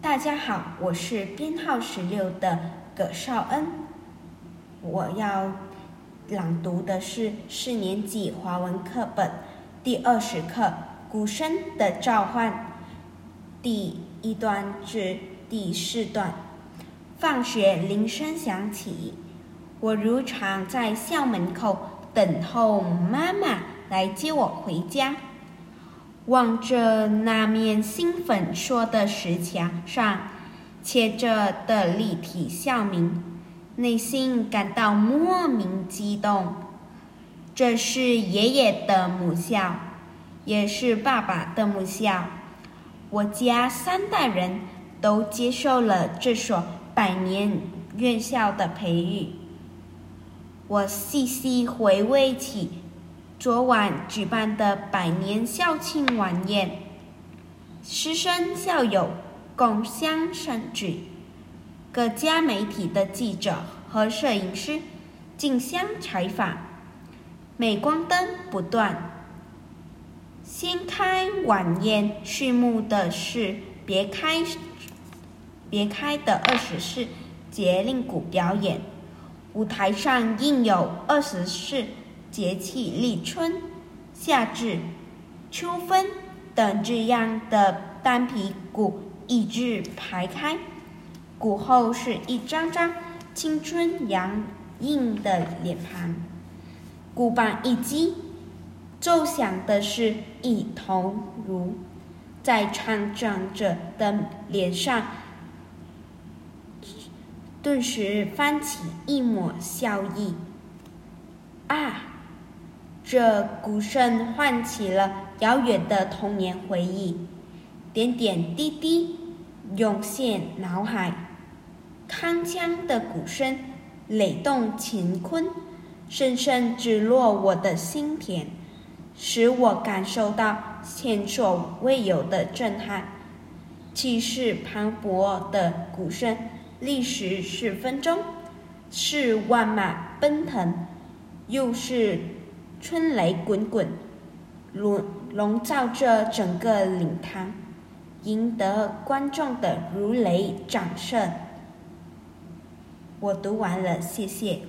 大家好，我是编号十六的葛绍恩。我要朗读的是四年级华文课本第二十课《鼓声的召唤》第一段至第四段。放学铃声响起，我如常在校门口等候妈妈来接我回家。望着那面新粉刷的石墙上切着的立体校名，内心感到莫名激动。这是爷爷的母校，也是爸爸的母校。我家三代人都接受了这所百年院校的培育。我细细回味起。昨晚举办的百年校庆晚宴，师生校友共襄盛举，各家媒体的记者和摄影师竞相采访，镁光灯不断。掀开晚宴序幕的是别开别开的二十四节令鼓表演，舞台上印有二十四。节气立春、夏至、秋分等这样的单皮鼓一字排开，鼓后是一张张青春洋溢的脸庞。鼓棒一击，奏响的是一头如在唱长者的脸上，顿时翻起一抹笑意。啊！这鼓声唤起了遥远的童年回忆，点点滴滴涌现脑海。铿锵的鼓声雷动乾坤，深深直落我的心田，使我感受到前所未有的震撼。气势磅礴的鼓声，历时十分钟，是万马奔腾，又是。春雷滚滚，笼笼罩着整个礼堂，赢得观众的如雷掌声。我读完了，谢谢。